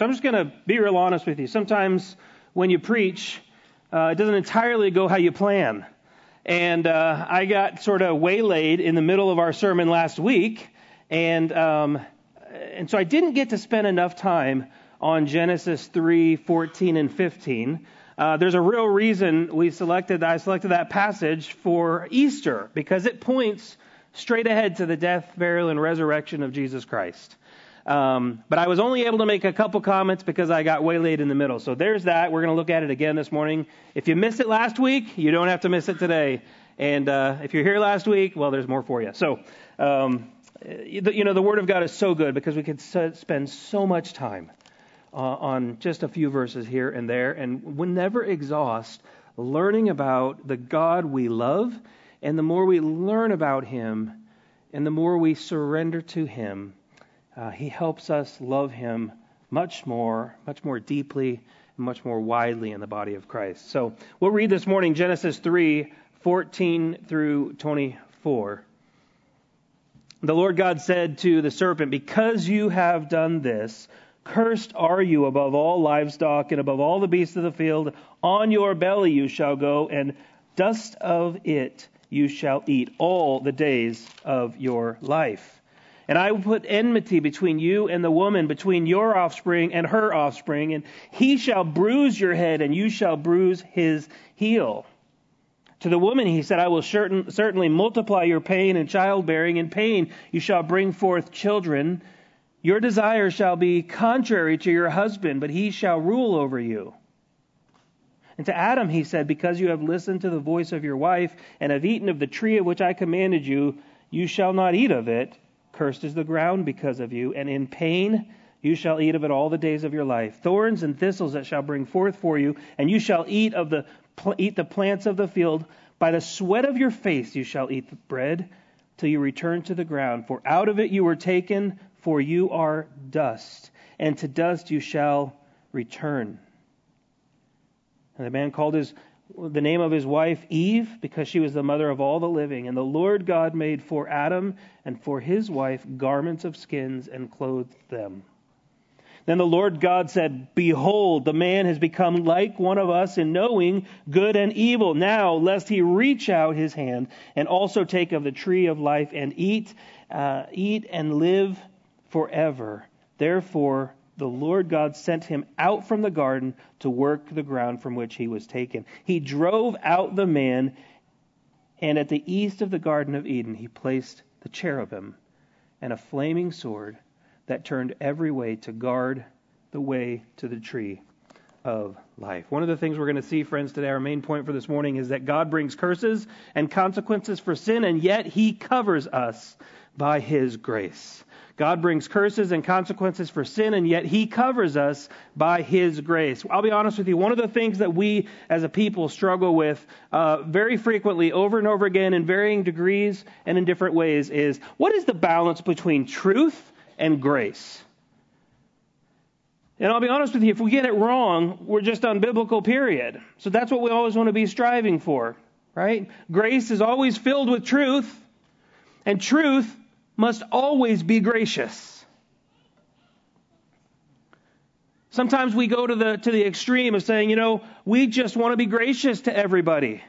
So I'm just going to be real honest with you. Sometimes when you preach, uh, it doesn't entirely go how you plan. And uh, I got sort of waylaid in the middle of our sermon last week, and um, and so I didn't get to spend enough time on Genesis 3, 14, and 15. Uh, there's a real reason we selected I selected that passage for Easter because it points straight ahead to the death, burial, and resurrection of Jesus Christ. Um, but I was only able to make a couple comments because I got waylaid in the middle. So there's that. We're going to look at it again this morning. If you missed it last week, you don't have to miss it today. And uh, if you're here last week, well, there's more for you. So, um, you know, the Word of God is so good because we could spend so much time uh, on just a few verses here and there, and we'll never exhaust learning about the God we love. And the more we learn about Him, and the more we surrender to Him, uh, he helps us love him much more, much more deeply, and much more widely in the body of Christ. So we'll read this morning Genesis 3 14 through 24. The Lord God said to the serpent, Because you have done this, cursed are you above all livestock and above all the beasts of the field. On your belly you shall go, and dust of it you shall eat all the days of your life. And I will put enmity between you and the woman, between your offspring and her offspring, and he shall bruise your head, and you shall bruise his heel. To the woman he said, I will certain, certainly multiply your pain and childbearing. In pain you shall bring forth children. Your desire shall be contrary to your husband, but he shall rule over you. And to Adam he said, Because you have listened to the voice of your wife, and have eaten of the tree of which I commanded you, you shall not eat of it. Cursed is the ground because of you, and in pain you shall eat of it all the days of your life. Thorns and thistles that shall bring forth for you, and you shall eat of the eat the plants of the field. By the sweat of your face you shall eat the bread till you return to the ground. For out of it you were taken, for you are dust, and to dust you shall return. And the man called his the name of his wife Eve, because she was the mother of all the living. And the Lord God made for Adam and for his wife garments of skins and clothed them. Then the Lord God said, Behold, the man has become like one of us in knowing good and evil. Now, lest he reach out his hand and also take of the tree of life and eat, uh, eat and live forever. Therefore, the Lord God sent him out from the garden to work the ground from which he was taken. He drove out the man, and at the east of the Garden of Eden he placed the cherubim and a flaming sword that turned every way to guard the way to the tree of life. One of the things we're going to see, friends, today, our main point for this morning is that God brings curses and consequences for sin, and yet he covers us by his grace. God brings curses and consequences for sin, and yet He covers us by His grace. I'll be honest with you, one of the things that we as a people struggle with uh, very frequently, over and over again, in varying degrees and in different ways, is what is the balance between truth and grace? And I'll be honest with you, if we get it wrong, we're just unbiblical, period. So that's what we always want to be striving for, right? Grace is always filled with truth, and truth must always be gracious. Sometimes we go to the, to the extreme of saying, you know, we just want to be gracious to everybody.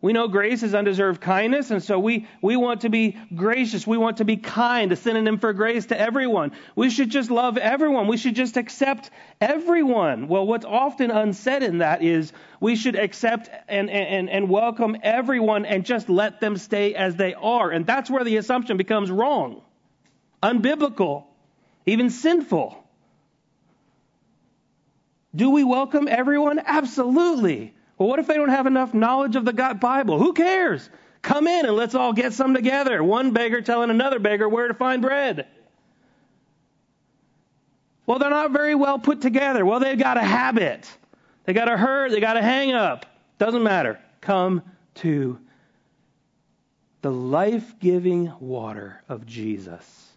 We know grace is undeserved kindness, and so we, we want to be gracious. We want to be kind, a synonym for grace to everyone. We should just love everyone. We should just accept everyone. Well, what's often unsaid in that is we should accept and, and, and welcome everyone and just let them stay as they are. And that's where the assumption becomes wrong, unbiblical, even sinful. Do we welcome everyone? Absolutely. Well, what if they don't have enough knowledge of the God Bible? Who cares? Come in and let's all get some together. One beggar telling another beggar where to find bread. Well, they're not very well put together. Well, they've got a habit. They got a hurt. They got a hang up. Doesn't matter. Come to the life giving water of Jesus.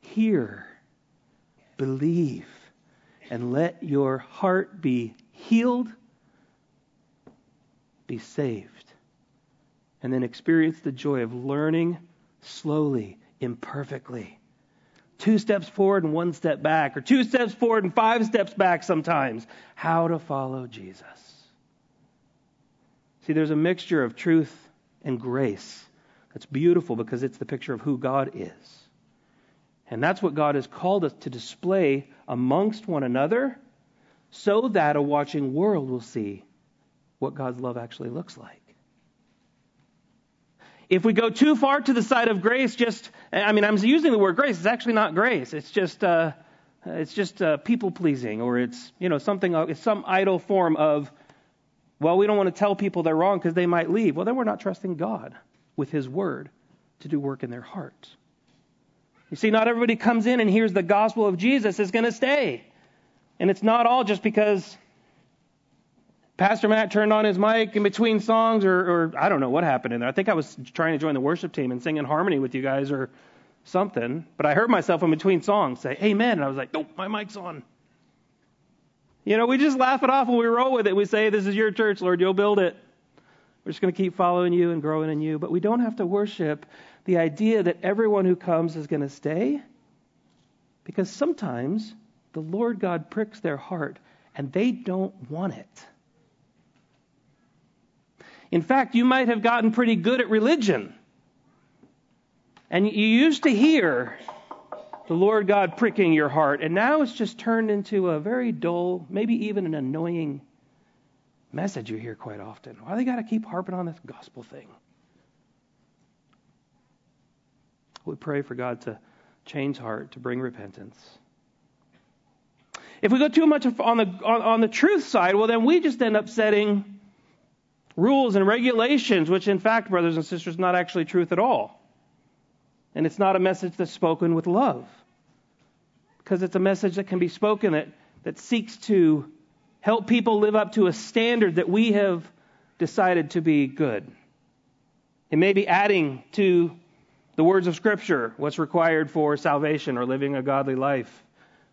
Hear, believe, and let your heart be healed be saved. And then experience the joy of learning slowly, imperfectly, two steps forward and one step back, or two steps forward and five steps back sometimes. How to follow Jesus. See, there's a mixture of truth and grace that's beautiful because it's the picture of who God is. And that's what God has called us to display amongst one another so that a watching world will see what God's love actually looks like. If we go too far to the side of grace, just, I mean, I'm using the word grace, it's actually not grace. It's just, uh, it's just uh, people pleasing, or it's, you know, something, it's some idle form of, well, we don't want to tell people they're wrong because they might leave. Well, then we're not trusting God with His word to do work in their heart. You see, not everybody comes in and hears the gospel of Jesus is going to stay. And it's not all just because Pastor Matt turned on his mic in between songs, or, or I don't know what happened in there. I think I was trying to join the worship team and sing in harmony with you guys or something. But I heard myself in between songs say, Amen. And I was like, Nope, my mic's on. You know, we just laugh it off and we roll with it. We say, This is your church, Lord, you'll build it. We're just going to keep following you and growing in you. But we don't have to worship the idea that everyone who comes is going to stay. Because sometimes the Lord God pricks their heart and they don't want it. In fact, you might have gotten pretty good at religion. And you used to hear the Lord God pricking your heart, and now it's just turned into a very dull, maybe even an annoying message you hear quite often. Why do they got to keep harping on this gospel thing? We pray for God to change heart, to bring repentance. If we go too much on the on, on the truth side, well, then we just end up setting rules and regulations, which in fact, brothers and sisters, is not actually truth at all. And it's not a message that's spoken with love. Because it's a message that can be spoken that, that seeks to help people live up to a standard that we have decided to be good. It may be adding to the words of Scripture what's required for salvation or living a godly life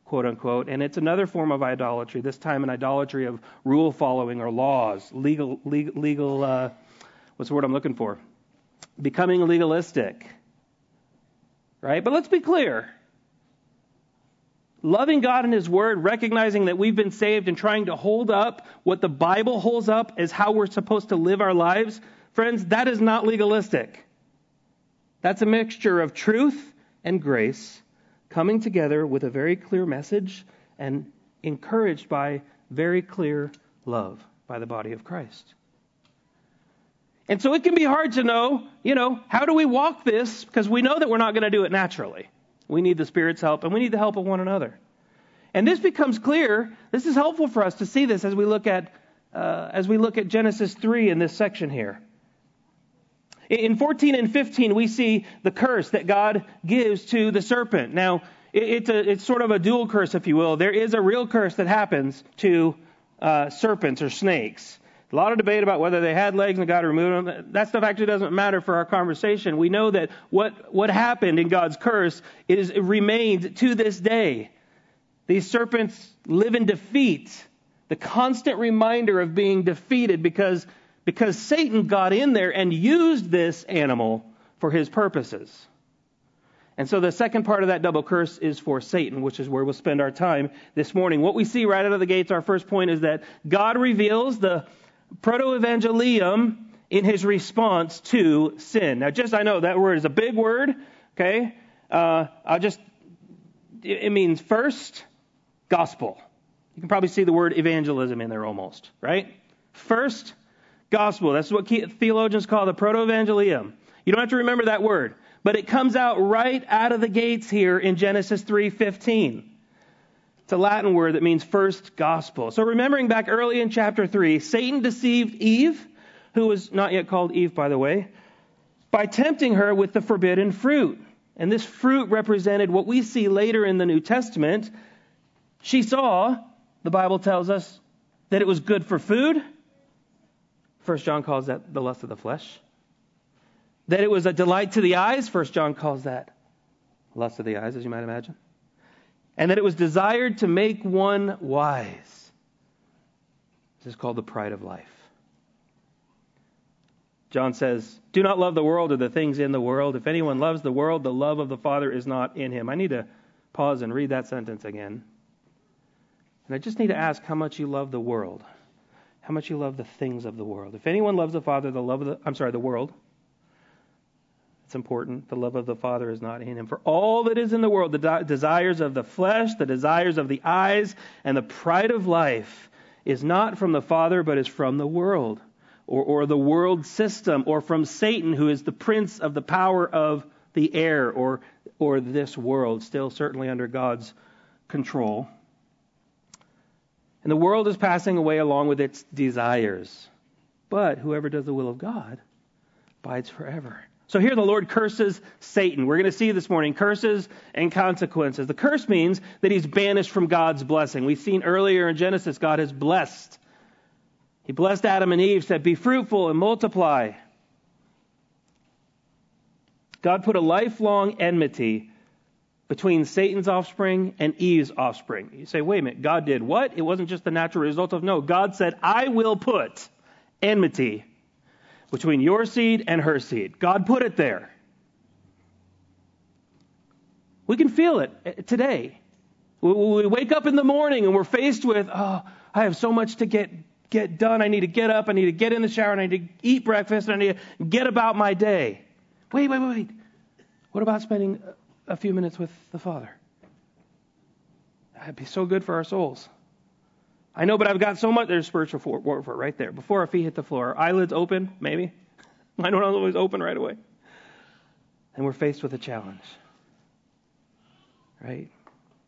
quote unquote. And it's another form of idolatry, this time an idolatry of rule following or laws, legal, legal, legal uh, what's the word I'm looking for? Becoming legalistic. Right? But let's be clear. Loving God and His Word, recognizing that we've been saved and trying to hold up what the Bible holds up as how we're supposed to live our lives, friends, that is not legalistic. That's a mixture of truth and grace coming together with a very clear message and encouraged by very clear love by the body of Christ. And so it can be hard to know, you know, how do we walk this? Because we know that we're not going to do it naturally. We need the Spirit's help and we need the help of one another. And this becomes clear. This is helpful for us to see this as we look at uh, as we look at Genesis 3 in this section here. In 14 and 15, we see the curse that God gives to the serpent. Now, it's, a, it's sort of a dual curse, if you will. There is a real curse that happens to uh, serpents or snakes. A lot of debate about whether they had legs and God removed them. That stuff actually doesn't matter for our conversation. We know that what, what happened in God's curse is it remained to this day. These serpents live in defeat, the constant reminder of being defeated because because Satan got in there and used this animal for his purposes. And so the second part of that double curse is for Satan, which is where we'll spend our time this morning. What we see right out of the gates, our first point is that God reveals the proto-evangelium in his response to sin. Now, just I know that word is a big word, okay? Uh, I'll just, it means first, gospel. You can probably see the word evangelism in there almost, right? First, gospel. That's what theologians call the proto-evangelium. You don't have to remember that word, but it comes out right out of the gates here in Genesis 3:15. It's a Latin word that means first gospel. So remembering back early in chapter 3, Satan deceived Eve, who was not yet called Eve by the way, by tempting her with the forbidden fruit. And this fruit represented what we see later in the New Testament. She saw, the Bible tells us, that it was good for food First John calls that the lust of the flesh. That it was a delight to the eyes, First John calls that lust of the eyes, as you might imagine. And that it was desired to make one wise. This is called the pride of life. John says, Do not love the world or the things in the world. If anyone loves the world, the love of the Father is not in him. I need to pause and read that sentence again. And I just need to ask how much you love the world, how much you love the things of the world. If anyone loves the Father, the love of the I'm sorry, the world. It's important. The love of the Father is not in him. For all that is in the world, the de- desires of the flesh, the desires of the eyes, and the pride of life is not from the Father, but is from the world, or, or the world system, or from Satan, who is the prince of the power of the air, or, or this world, still certainly under God's control. And the world is passing away along with its desires. But whoever does the will of God abides forever. So here the Lord curses Satan. We're going to see this morning curses and consequences. The curse means that he's banished from God's blessing. We've seen earlier in Genesis, God has blessed. He blessed Adam and Eve, said, Be fruitful and multiply. God put a lifelong enmity between Satan's offspring and Eve's offspring. You say, wait a minute, God did what? It wasn't just the natural result of no. God said, I will put enmity between your seed and her seed. God put it there. We can feel it eh, today. We wake up in the morning and we're faced with, oh, I have so much to get get done. I need to get up. I need to get in the shower. I need to eat breakfast. And I need to get about my day. Wait, wait, wait, wait. What about spending a few minutes with the Father. That'd be so good for our souls. I know, but I've got so much. There's spiritual warfare right there. Before our feet hit the floor, our eyelids open, maybe. Mine don't always open right away. And we're faced with a challenge. Right?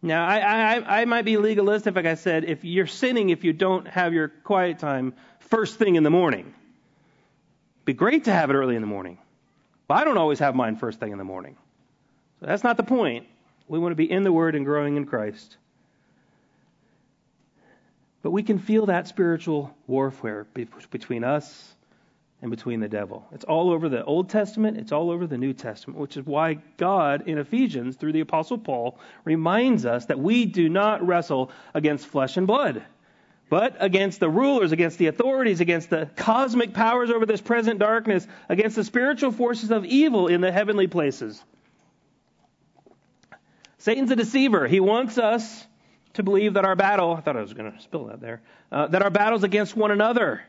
Now, I, I, I might be legalistic, like I said, if you're sinning if you don't have your quiet time first thing in the morning. It'd be great to have it early in the morning. But I don't always have mine first thing in the morning. That's not the point. We want to be in the Word and growing in Christ. But we can feel that spiritual warfare between us and between the devil. It's all over the Old Testament, it's all over the New Testament, which is why God in Ephesians, through the Apostle Paul, reminds us that we do not wrestle against flesh and blood, but against the rulers, against the authorities, against the cosmic powers over this present darkness, against the spiritual forces of evil in the heavenly places. Satan's a deceiver. He wants us to believe that our battle, I thought I was going to spill that there, uh, that our battle's against one another.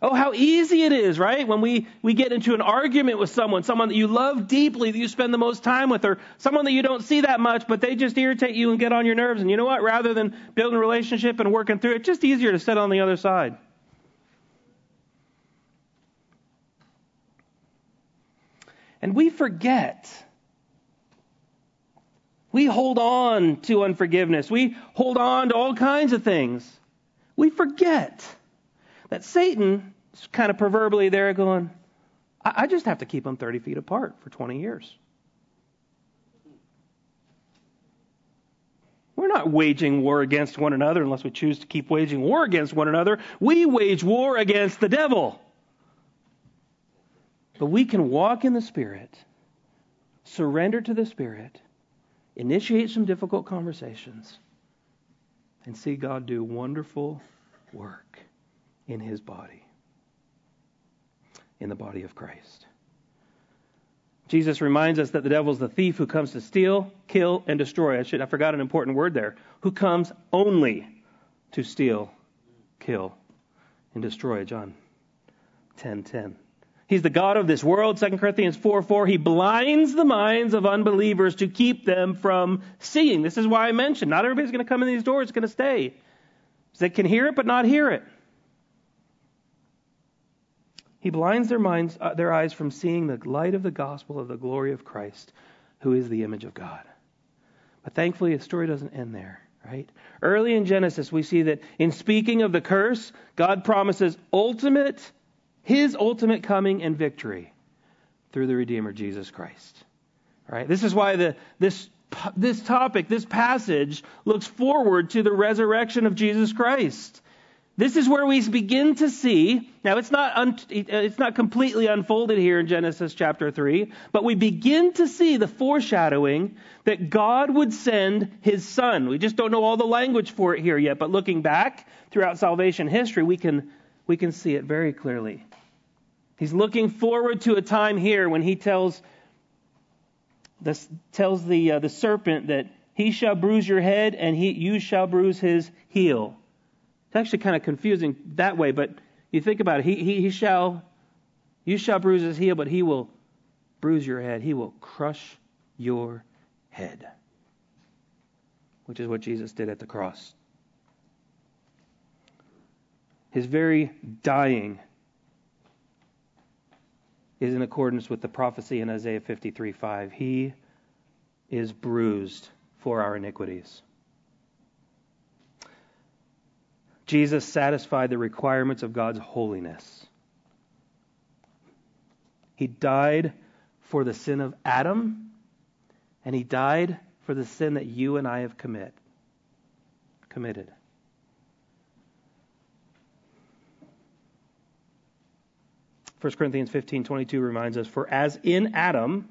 Oh, how easy it is, right? When we, we get into an argument with someone, someone that you love deeply, that you spend the most time with, or someone that you don't see that much, but they just irritate you and get on your nerves. And you know what? Rather than building a relationship and working through it, it's just easier to sit on the other side. And we forget we hold on to unforgiveness. We hold on to all kinds of things. We forget that Satan is kind of proverbially there going, I, just have to keep them 30 feet apart for 20 years. We're not waging war against one another unless we choose to keep waging war against one another. We wage war against the devil. But we can walk in the Spirit, surrender to the Spirit, initiate some difficult conversations, and see God do wonderful work in his body, in the body of Christ. Jesus reminds us that the devil is the thief who comes to steal, kill, and destroy. I should I forgot an important word there. Who comes only to steal, kill, and destroy. John 10:10. 10, 10. He's the God of this world, 2 Corinthians 4 4. He blinds the minds of unbelievers to keep them from seeing. This is why I mentioned not everybody's going to come in these doors, it's going to stay. They can hear it, but not hear it. He blinds their minds, uh, their eyes from seeing the light of the gospel of the glory of Christ, who is the image of God. But thankfully, the story doesn't end there, right? Early in Genesis, we see that in speaking of the curse, God promises ultimate his ultimate coming and victory through the Redeemer, Jesus Christ. Right? This is why the, this, this topic, this passage, looks forward to the resurrection of Jesus Christ. This is where we begin to see. Now, it's not un, it's not completely unfolded here in Genesis chapter three, but we begin to see the foreshadowing that God would send His Son. We just don't know all the language for it here yet, but looking back throughout salvation history, we can we can see it very clearly. He's looking forward to a time here when he tells, tells the, uh, the serpent that he shall bruise your head, and he, you shall bruise his heel. It's actually kind of confusing that way, but you think about it. He, he, he shall, you shall bruise his heel, but he will bruise your head. He will crush your head, which is what Jesus did at the cross. His very dying is in accordance with the prophecy in Isaiah 53 5. He is bruised for our iniquities. Jesus satisfied the requirements of God's holiness. He died for the sin of Adam, and he died for the sin that you and I have commit, committed. 1 Corinthians 15:22 reminds us, "For as in Adam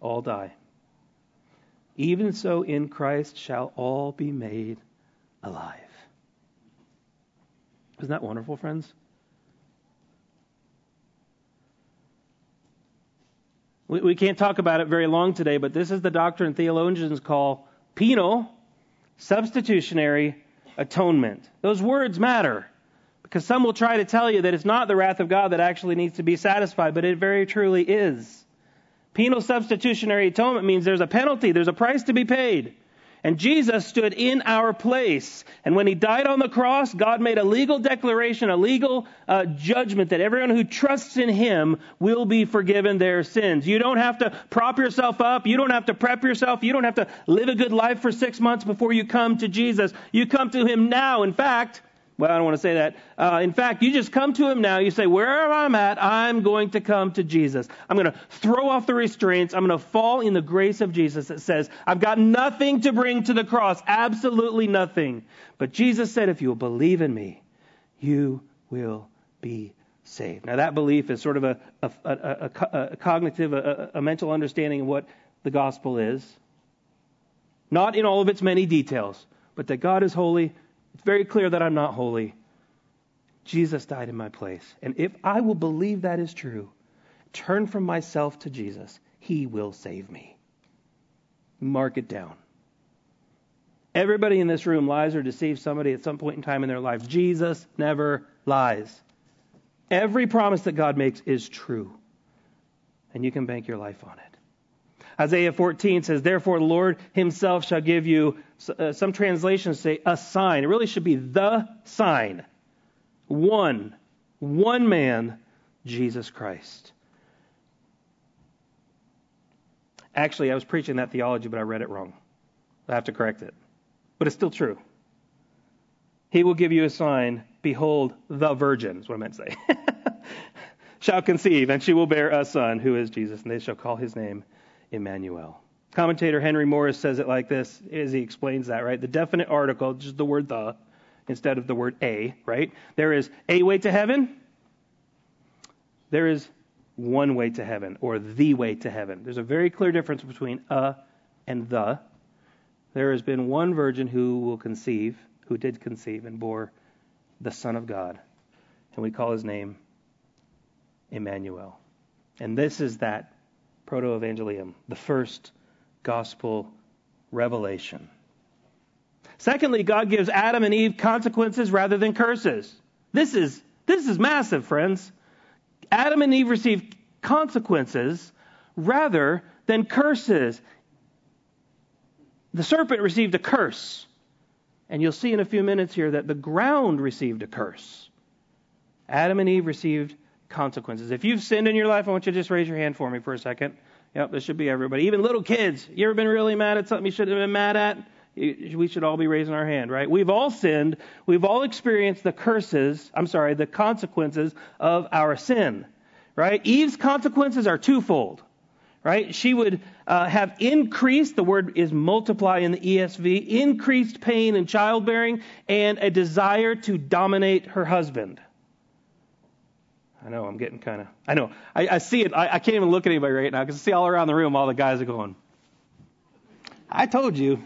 all die, even so in Christ shall all be made alive." Isn't that wonderful, friends? We, we can't talk about it very long today, but this is the doctrine theologians call penal substitutionary atonement. Those words matter. Because some will try to tell you that it's not the wrath of God that actually needs to be satisfied, but it very truly is. Penal substitutionary atonement means there's a penalty, there's a price to be paid. And Jesus stood in our place. And when he died on the cross, God made a legal declaration, a legal uh, judgment that everyone who trusts in him will be forgiven their sins. You don't have to prop yourself up. You don't have to prep yourself. You don't have to live a good life for six months before you come to Jesus. You come to him now. In fact, well, I don't want to say that. Uh, in fact, you just come to him now. You say, wherever I'm at, I'm going to come to Jesus. I'm going to throw off the restraints. I'm going to fall in the grace of Jesus that says, I've got nothing to bring to the cross. Absolutely nothing. But Jesus said, if you will believe in me, you will be saved. Now, that belief is sort of a, a, a, a cognitive, a mental understanding of what the gospel is. Not in all of its many details, but that God is holy it's very clear that I'm not holy. Jesus died in my place. And if I will believe that is true, turn from myself to Jesus, he will save me. Mark it down. Everybody in this room lies or deceives somebody at some point in time in their life. Jesus never lies. Every promise that God makes is true. And you can bank your life on it. Isaiah 14 says, Therefore, the Lord himself shall give you, uh, some translations say, a sign. It really should be the sign. One, one man, Jesus Christ. Actually, I was preaching that theology, but I read it wrong. I have to correct it. But it's still true. He will give you a sign. Behold, the virgin, is what I meant to say. shall conceive, and she will bear a son, who is Jesus, and they shall call his name Emmanuel. Commentator Henry Morris says it like this as he explains that, right? The definite article, just the word the, instead of the word a, right? There is a way to heaven. There is one way to heaven, or the way to heaven. There's a very clear difference between a and the. There has been one virgin who will conceive, who did conceive and bore the Son of God. And we call his name Emmanuel. And this is that proto-evangelium, the first gospel revelation. Secondly, God gives Adam and Eve consequences rather than curses. This is this is massive, friends. Adam and Eve received consequences rather than curses. The serpent received a curse. And you'll see in a few minutes here that the ground received a curse. Adam and Eve received consequences. If you've sinned in your life, I want you to just raise your hand for me for a second. Yep, this should be everybody. Even little kids. You ever been really mad at something you should have been mad at? We should all be raising our hand, right? We've all sinned. We've all experienced the curses, I'm sorry, the consequences of our sin, right? Eve's consequences are twofold, right? She would uh, have increased, the word is multiply in the ESV, increased pain in childbearing and a desire to dominate her husband. I know I'm getting kind of. I know. I, I see it. I, I, can't even look at anybody right now because I see all around the room all the guys are going. I told you.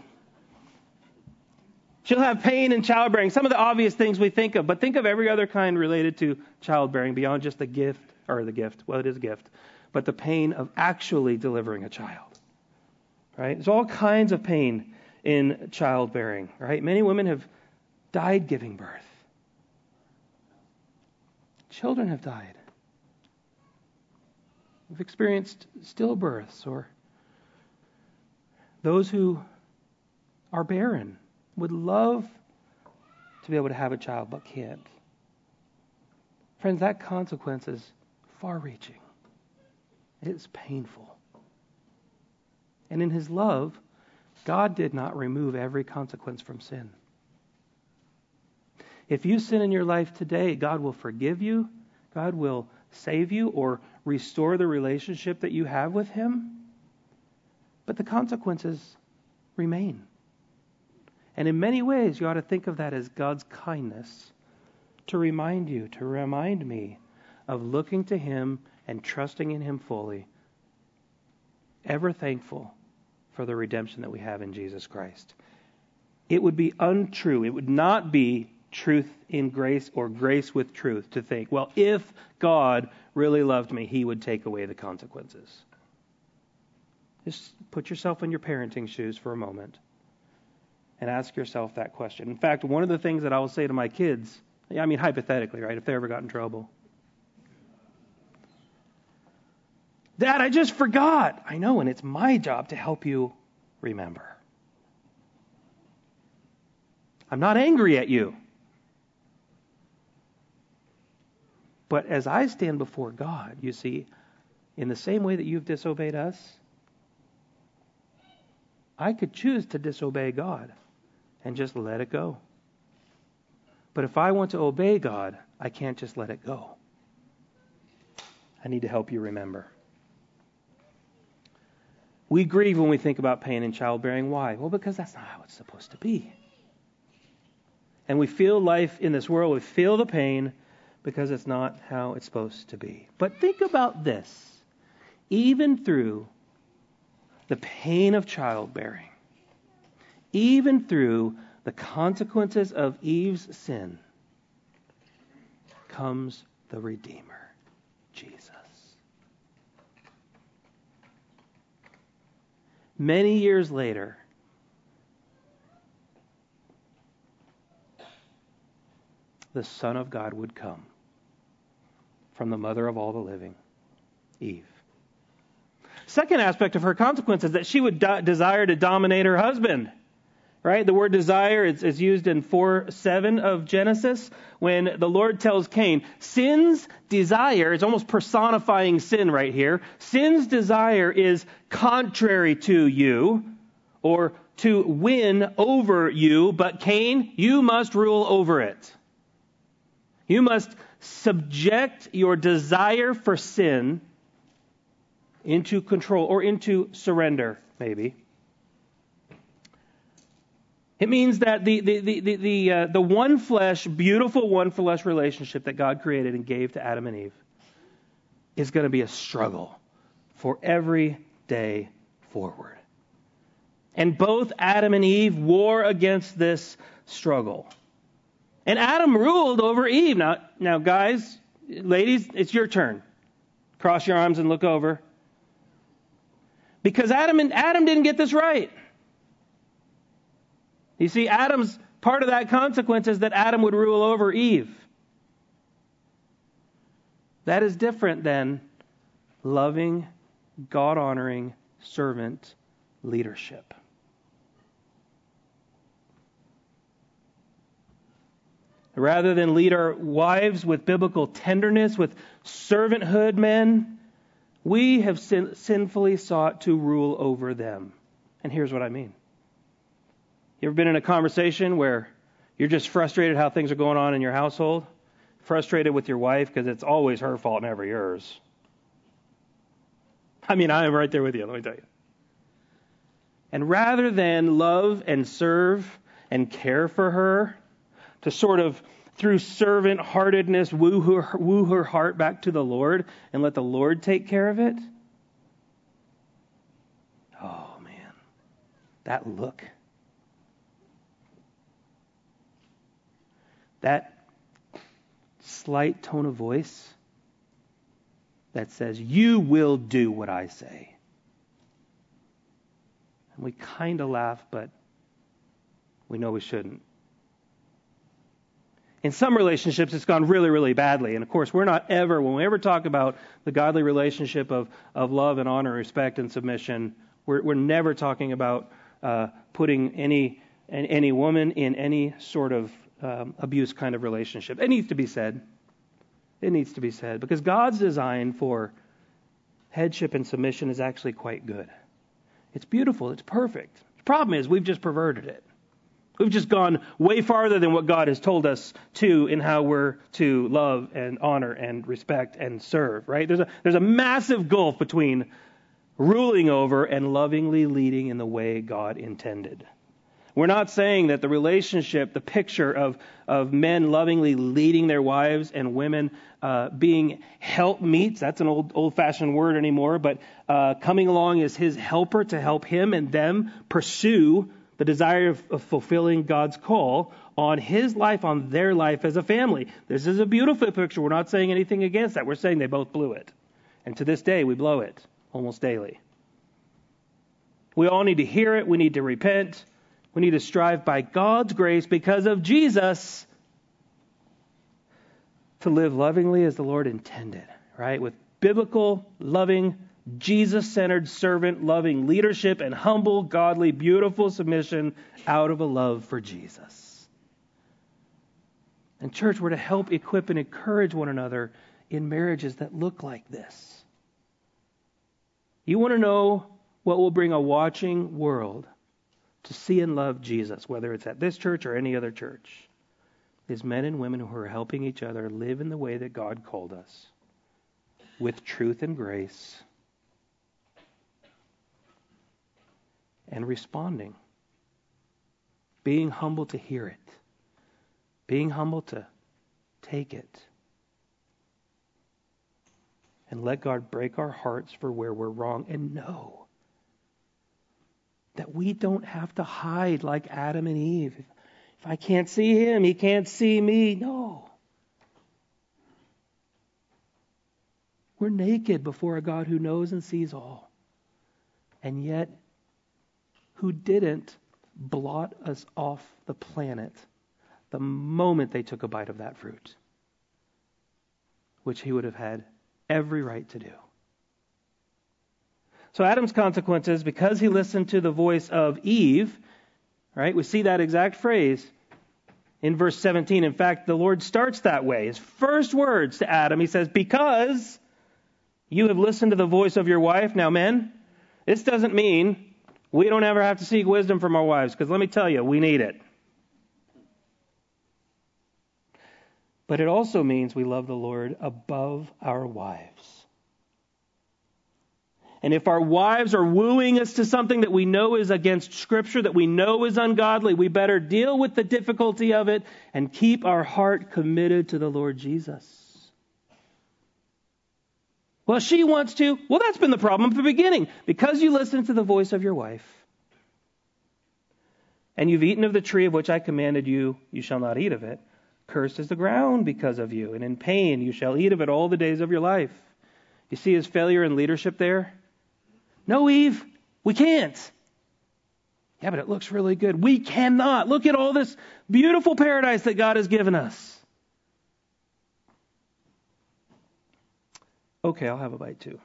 She'll have pain in childbearing. Some of the obvious things we think of, but think of every other kind related to childbearing beyond just the gift or the gift. Well, it is a gift, but the pain of actually delivering a child. Right? There's all kinds of pain in childbearing, right? Many women have died giving birth. Children have died. We've experienced stillbirths or those who are barren would love to be able to have a child but can't. Friends, that consequence is far reaching. It is painful. And in his love, God did not remove every consequence from sin. If you sin in your life today, God will forgive you, God will save you, or restore the relationship that you have with Him. But the consequences remain. And in many ways, you ought to think of that as God's kindness to remind you, to remind me of looking to Him and trusting in Him fully, ever thankful for the redemption that we have in Jesus Christ. It would be untrue, it would not be truth in grace or grace with truth to think, well, if God really loved me, He would take away the consequences. Just put yourself in your parenting shoes for a moment and ask yourself that question. In fact, one of the things that I will say to my kids, I mean, hypothetically, right, if they ever got in trouble, Dad, I just forgot. I know, and it's my job to help you remember. I'm not angry at you. But as I stand before God, you see, in the same way that you've disobeyed us, I could choose to disobey God and just let it go. But if I want to obey God, I can't just let it go. I need to help you remember. We grieve when we think about pain and childbearing. Why? Well, because that's not how it's supposed to be. And we feel life in this world, we feel the pain because it's not how it's supposed to be. But think about this. Even through the pain of childbearing, even through the consequences of Eve's sin, comes the Redeemer, Jesus. Many years later, the Son of God would come from the mother of all the living, Eve. Second aspect of her consequence is that she would de- desire to dominate her husband. Right? The word desire is, is used in 4 7 of Genesis when the Lord tells Cain, Sin's desire is almost personifying sin right here. Sin's desire is contrary to you or to win over you, but Cain, you must rule over it. You must subject your desire for sin into control or into surrender, maybe. It means that the, the, the, the, the, uh, the one flesh, beautiful one flesh relationship that God created and gave to Adam and Eve is going to be a struggle for every day forward. And both Adam and Eve war against this struggle. And Adam ruled over Eve. Now, now, guys, ladies, it's your turn. Cross your arms and look over. Because Adam and Adam didn't get this right. You see, Adam's part of that consequence is that Adam would rule over Eve. That is different than loving, God honoring servant leadership. Rather than lead our wives with biblical tenderness, with servanthood, men, we have sin- sinfully sought to rule over them. And here's what I mean. You ever been in a conversation where you're just frustrated how things are going on in your household? Frustrated with your wife because it's always her fault, never yours. I mean, I am right there with you, let me tell you. And rather than love and serve and care for her, to sort of through servant heartedness woo her, woo her heart back to the Lord and let the Lord take care of it? Oh, man. That look. That slight tone of voice that says, You will do what I say. And we kind of laugh, but we know we shouldn't. In some relationships, it's gone really, really badly. And of course, we're not ever, when we ever talk about the godly relationship of, of love and honor, respect and submission, we're, we're never talking about uh, putting any, any woman in any sort of um, abuse kind of relationship. It needs to be said. It needs to be said. Because God's design for headship and submission is actually quite good. It's beautiful, it's perfect. The problem is, we've just perverted it. We've just gone way farther than what God has told us to in how we're to love and honor and respect and serve, right? There's a, there's a massive gulf between ruling over and lovingly leading in the way God intended. We're not saying that the relationship, the picture of, of men lovingly leading their wives and women uh, being helpmeets, that's an old, old fashioned word anymore, but uh, coming along as his helper to help him and them pursue the desire of, of fulfilling God's call on his life, on their life as a family. This is a beautiful picture. We're not saying anything against that. We're saying they both blew it. And to this day, we blow it almost daily. We all need to hear it. We need to repent. We need to strive by God's grace because of Jesus to live lovingly as the Lord intended, right? With biblical, loving, Jesus centered, servant loving leadership and humble, godly, beautiful submission out of a love for Jesus. And, church, we're to help equip and encourage one another in marriages that look like this. You want to know what will bring a watching world to see and love Jesus, whether it's at this church or any other church, is men and women who are helping each other live in the way that God called us with truth and grace and responding, being humble to hear it, being humble to take it. And let God break our hearts for where we're wrong and know that we don't have to hide like Adam and Eve. If, I can't see him, he can't see me. No. We're naked before a God who knows and sees all. And yet, who didn't blot us off the planet the moment they took a bite of that fruit, which he would have had every right to do. So Adam's consequences, because he listened to the voice of Eve, right? We see that exact phrase in verse 17. In fact, the Lord starts that way. His first words to Adam, he says, Because you have listened to the voice of your wife. Now, men, this doesn't mean we don't ever have to seek wisdom from our wives, because let me tell you, we need it. But it also means we love the Lord above our wives. And if our wives are wooing us to something that we know is against Scripture, that we know is ungodly, we better deal with the difficulty of it and keep our heart committed to the Lord Jesus. Well, she wants to. Well, that's been the problem from the beginning. Because you listened to the voice of your wife, and you've eaten of the tree of which I commanded you, you shall not eat of it. Cursed is the ground because of you, and in pain you shall eat of it all the days of your life. You see his failure in leadership there? No, Eve, we can't. Yeah, but it looks really good. We cannot. Look at all this beautiful paradise that God has given us. Okay, I'll have a bite too.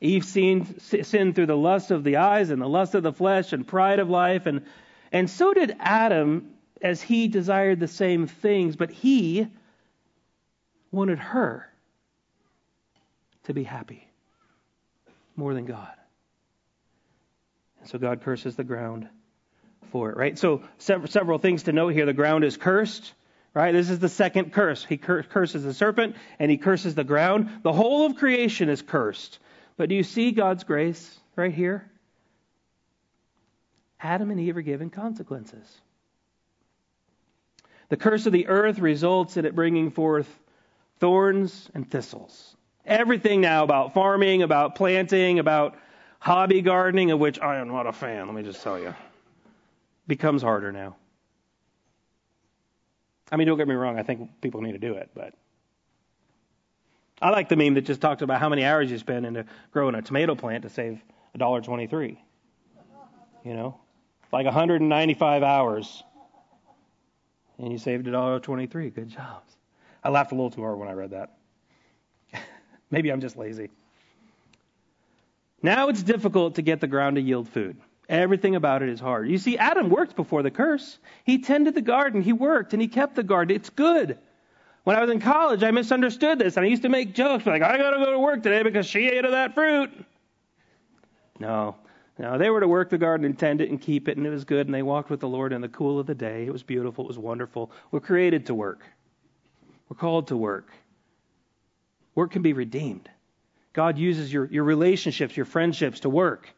Eve sinned, sinned through the lust of the eyes and the lust of the flesh and pride of life, and, and so did Adam as he desired the same things, but he wanted her to be happy more than God. And so God curses the ground for it, right? So several, several things to note here. The ground is cursed, right? This is the second curse. He cur- curses the serpent and he curses the ground. The whole of creation is cursed. But do you see God's grace right here? Adam and Eve are given consequences. The curse of the earth results in it bringing forth thorns and thistles. Everything now about farming, about planting, about hobby gardening, of which I am not a fan, let me just tell you, becomes harder now. I mean, don't get me wrong, I think people need to do it, but I like the meme that just talks about how many hours you spend into growing a tomato plant to save $1.23. You know, like 195 hours. And you saved $1.23. Good job. I laughed a little too hard when I read that. Maybe I'm just lazy. Now it's difficult to get the ground to yield food. Everything about it is hard. You see, Adam worked before the curse. He tended the garden, he worked, and he kept the garden. It's good. When I was in college, I misunderstood this, and I used to make jokes like, I gotta go to work today because she ate of that fruit. No. No, they were to work the garden and tend it and keep it, and it was good, and they walked with the Lord in the cool of the day. It was beautiful, it was wonderful. We're created to work. We're called to work. Work can be redeemed. God uses your, your relationships, your friendships to work.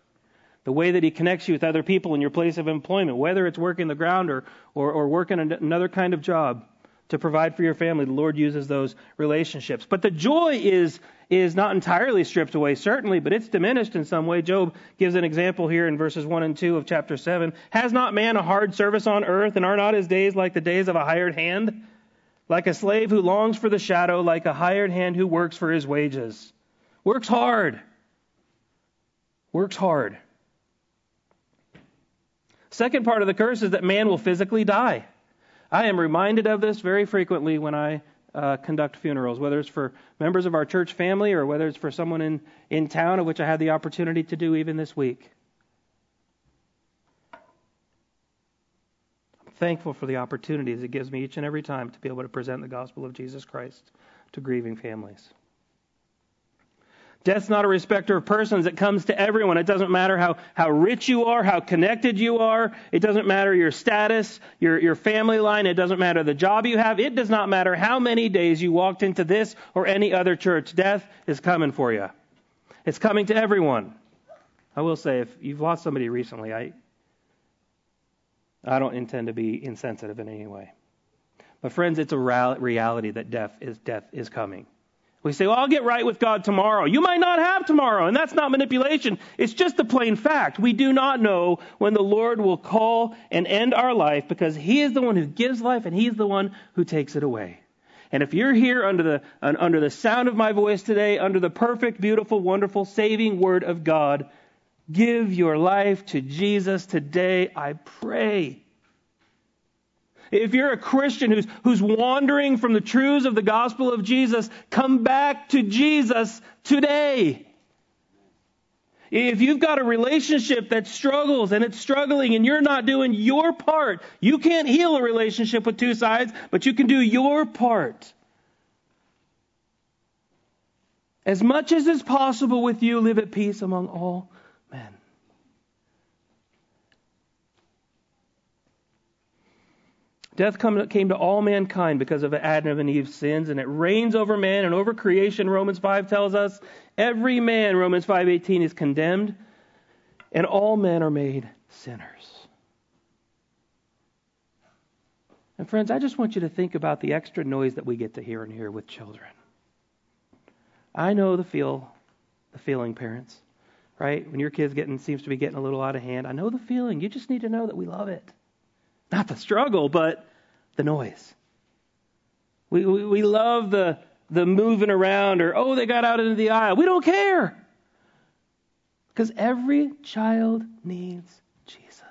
The way that He connects you with other people in your place of employment, whether it's working the ground or, or, or working another kind of job to provide for your family, the Lord uses those relationships. But the joy is, is not entirely stripped away, certainly, but it's diminished in some way. Job gives an example here in verses 1 and 2 of chapter 7. Has not man a hard service on earth, and are not his days like the days of a hired hand? Like a slave who longs for the shadow, like a hired hand who works for his wages. Works hard. Works hard. Second part of the curse is that man will physically die. I am reminded of this very frequently when I uh, conduct funerals, whether it's for members of our church family or whether it's for someone in, in town, of which I had the opportunity to do even this week. I'm thankful for the opportunities it gives me each and every time to be able to present the gospel of Jesus Christ to grieving families. Death's not a respecter of persons. It comes to everyone. It doesn't matter how, how rich you are, how connected you are. It doesn't matter your status, your, your family line. It doesn't matter the job you have. It does not matter how many days you walked into this or any other church. Death is coming for you. It's coming to everyone. I will say, if you've lost somebody recently, I, I don't intend to be insensitive in any way. But friends, it's a reality that death is, death is coming. We say, well, I'll get right with God tomorrow. You might not have tomorrow, and that's not manipulation. It's just a plain fact. We do not know when the Lord will call and end our life because He is the one who gives life and He's the one who takes it away. And if you're here under the, under the sound of my voice today, under the perfect, beautiful, wonderful, saving word of God, give your life to Jesus today, I pray. If you're a Christian who's, who's wandering from the truths of the gospel of Jesus, come back to Jesus today. If you've got a relationship that struggles and it's struggling and you're not doing your part, you can't heal a relationship with two sides, but you can do your part. As much as is possible with you, live at peace among all men. Death came to all mankind because of Adam and Eve's sins, and it reigns over man and over creation. Romans 5 tells us every man, Romans 5:18, is condemned, and all men are made sinners. And friends, I just want you to think about the extra noise that we get to hear and hear with children. I know the feel, the feeling, parents, right? When your kid's getting seems to be getting a little out of hand, I know the feeling. You just need to know that we love it. Not the struggle, but the noise. We, we, we love the, the moving around or, oh, they got out into the aisle. We don't care. Because every child needs Jesus.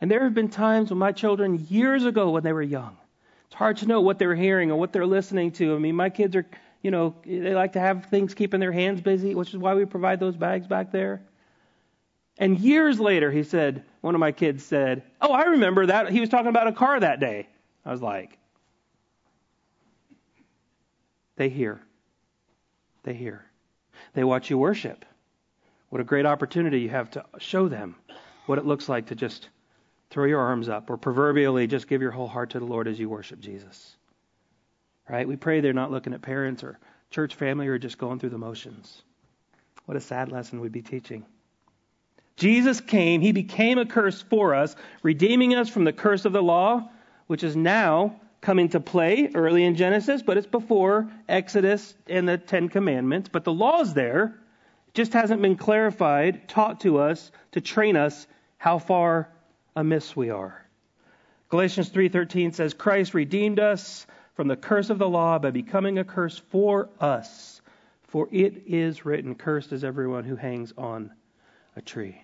And there have been times when my children, years ago when they were young, it's hard to know what they're hearing or what they're listening to. I mean, my kids are, you know, they like to have things keeping their hands busy, which is why we provide those bags back there. And years later, he said, one of my kids said, Oh, I remember that. He was talking about a car that day. I was like, They hear. They hear. They watch you worship. What a great opportunity you have to show them what it looks like to just throw your arms up or proverbially just give your whole heart to the Lord as you worship Jesus. Right? We pray they're not looking at parents or church family or just going through the motions. What a sad lesson we'd be teaching. Jesus came, he became a curse for us, redeeming us from the curse of the law, which is now come into play early in Genesis, but it's before Exodus and the Ten Commandments. But the law's there, just hasn't been clarified, taught to us to train us how far amiss we are. Galatians 3:13 says Christ redeemed us from the curse of the law by becoming a curse for us. For it is written, Cursed is everyone who hangs on a tree.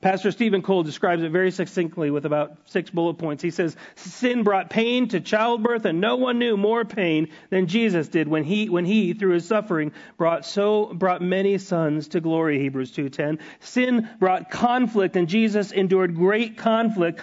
Pastor Steven Cole describes it very succinctly with about six bullet points. He says, Sin brought pain to childbirth, and no one knew more pain than Jesus did when he, when he through his suffering, brought so brought many sons to glory. Hebrews 2:10. Sin brought conflict, and Jesus endured great conflict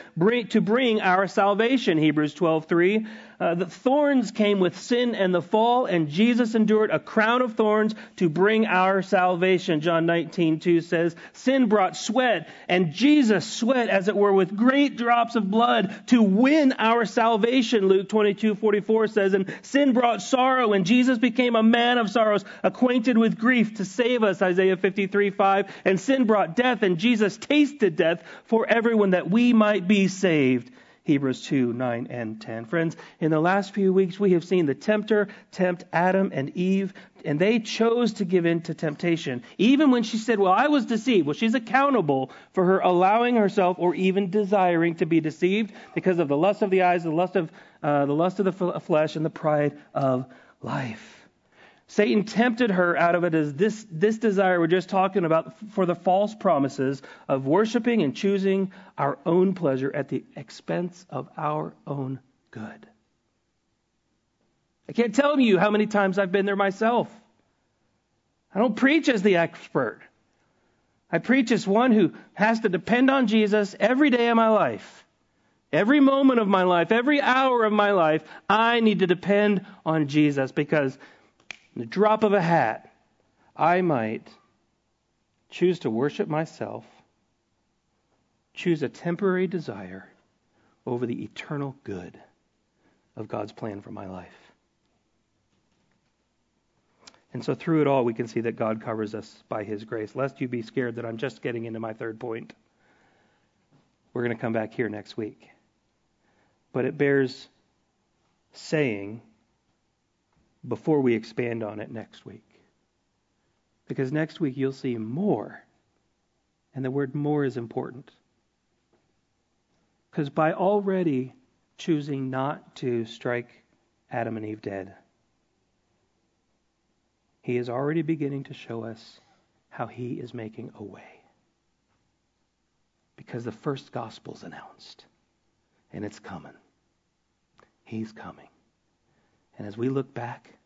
to bring our salvation. Hebrews 12:3. Uh, the thorns came with sin and the fall, and Jesus endured a crown of thorns to bring our salvation. John 19:2 says, Sin brought sweat, and Jesus sweat, as it were, with great drops of blood to win our salvation. Luke 22:44 says, And sin brought sorrow, and Jesus became a man of sorrows, acquainted with grief to save us. Isaiah 53:5. And sin brought death, and Jesus tasted death for everyone that we might be saved. Hebrews 2, 9, and 10. Friends, in the last few weeks, we have seen the tempter tempt Adam and Eve, and they chose to give in to temptation. Even when she said, Well, I was deceived. Well, she's accountable for her allowing herself or even desiring to be deceived because of the lust of the eyes, the lust of, uh, the lust of the flesh, and the pride of life. Satan tempted her out of it as this, this desire we're just talking about for the false promises of worshiping and choosing our own pleasure at the expense of our own good. I can't tell you how many times I've been there myself. I don't preach as the expert. I preach as one who has to depend on Jesus every day of my life. Every moment of my life, every hour of my life, I need to depend on Jesus because the drop of a hat, I might choose to worship myself, choose a temporary desire over the eternal good of God's plan for my life. And so through it all, we can see that God covers us by His grace. Lest you be scared that I'm just getting into my third point. We're going to come back here next week. But it bears saying before we expand on it next week. Because next week you'll see more. And the word more is important. Because by already choosing not to strike Adam and Eve dead, he is already beginning to show us how he is making a way. Because the first gospel's announced, and it's coming. He's coming. And as we look back,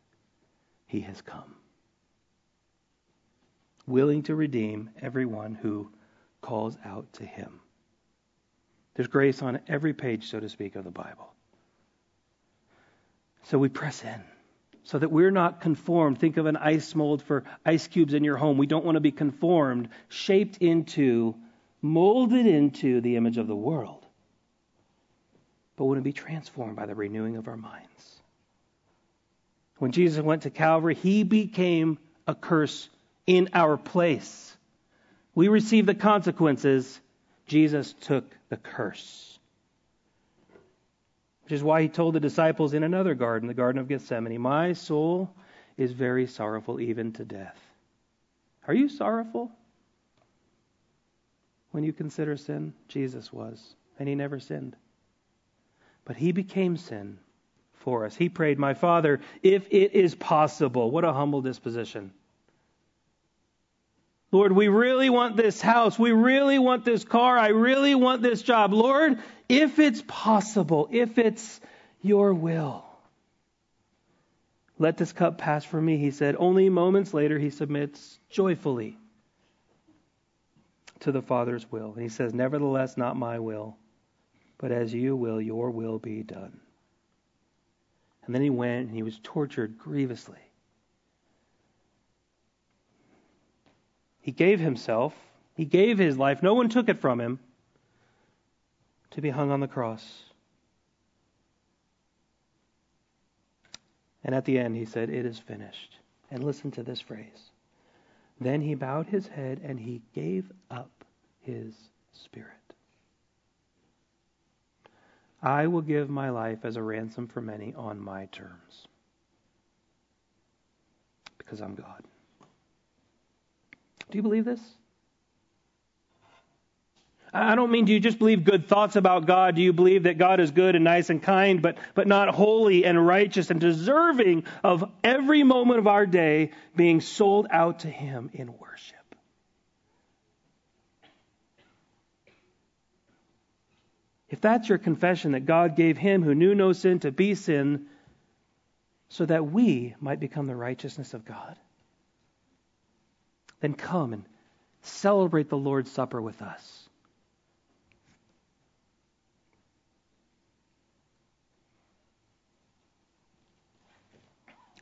he has come, willing to redeem everyone who calls out to him. There's grace on every page, so to speak, of the Bible. So we press in so that we're not conformed. Think of an ice mold for ice cubes in your home. We don't want to be conformed, shaped into, molded into the image of the world, but want to be transformed by the renewing of our minds. When Jesus went to Calvary, he became a curse in our place. We received the consequences. Jesus took the curse. Which is why he told the disciples in another garden, the Garden of Gethsemane, My soul is very sorrowful, even to death. Are you sorrowful when you consider sin? Jesus was, and he never sinned. But he became sin for us. He prayed, My Father, if it is possible. What a humble disposition. Lord, we really want this house. We really want this car. I really want this job. Lord, if it's possible, if it's your will. Let this cup pass from me, he said. Only moments later, he submits joyfully to the Father's will. And he says, Nevertheless, not my will, but as you will, your will be done. And then he went and he was tortured grievously. He gave himself, he gave his life, no one took it from him, to be hung on the cross. And at the end, he said, It is finished. And listen to this phrase. Then he bowed his head and he gave up his spirit. I will give my life as a ransom for many on my terms. Because I'm God. Do you believe this? I don't mean do you just believe good thoughts about God? Do you believe that God is good and nice and kind, but, but not holy and righteous and deserving of every moment of our day being sold out to Him in worship? If that's your confession that God gave Him who knew no sin to be sin so that we might become the righteousness of God, then come and celebrate the Lord's Supper with us.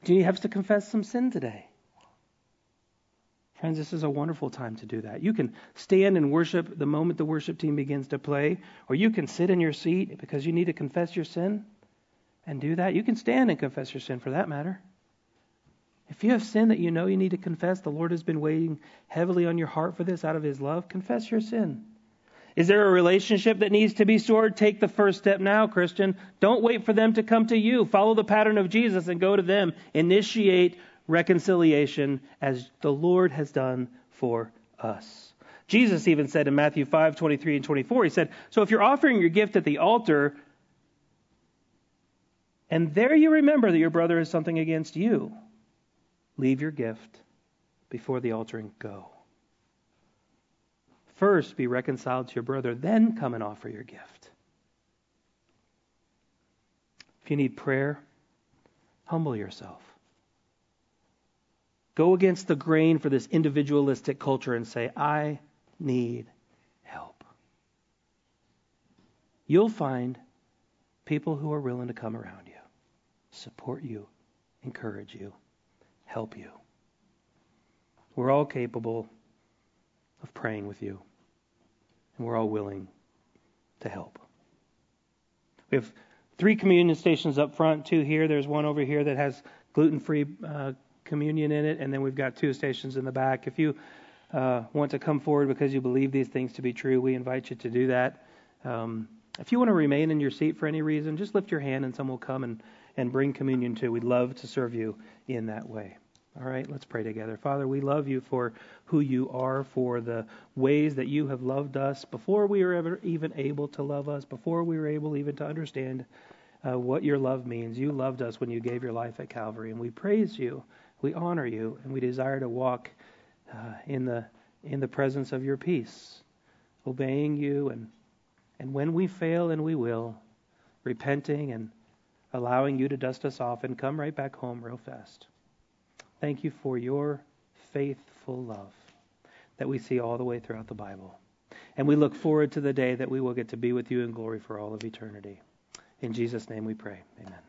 Do you have to confess some sin today? Friends, this is a wonderful time to do that. You can stand and worship the moment the worship team begins to play, or you can sit in your seat because you need to confess your sin and do that. You can stand and confess your sin for that matter. If you have sin that you know you need to confess, the Lord has been waiting heavily on your heart for this out of His love. Confess your sin. Is there a relationship that needs to be stored? Take the first step now, Christian. Don't wait for them to come to you. Follow the pattern of Jesus and go to them. Initiate reconciliation as the Lord has done for us. Jesus even said in Matthew 5 23 and 24, He said, So if you're offering your gift at the altar, and there you remember that your brother has something against you, leave your gift before the altar and go. First, be reconciled to your brother, then come and offer your gift. If you need prayer, humble yourself. Go against the grain for this individualistic culture and say, I need help. You'll find people who are willing to come around you, support you, encourage you, help you. We're all capable of praying with you and we're all willing to help. We have three communion stations up front, two here. There's one over here that has gluten free uh, communion in it, and then we've got two stations in the back. If you uh, want to come forward because you believe these things to be true, we invite you to do that. Um, if you want to remain in your seat for any reason, just lift your hand and someone will come and, and bring communion too. We'd love to serve you in that way. All right, let's pray together. Father, we love you for who you are, for the ways that you have loved us before we were ever even able to love us, before we were able even to understand uh, what your love means. You loved us when you gave your life at Calvary, and we praise you, we honor you, and we desire to walk uh, in the in the presence of your peace, obeying you, and and when we fail, and we will, repenting and allowing you to dust us off and come right back home real fast. Thank you for your faithful love that we see all the way throughout the Bible. And we look forward to the day that we will get to be with you in glory for all of eternity. In Jesus' name we pray. Amen.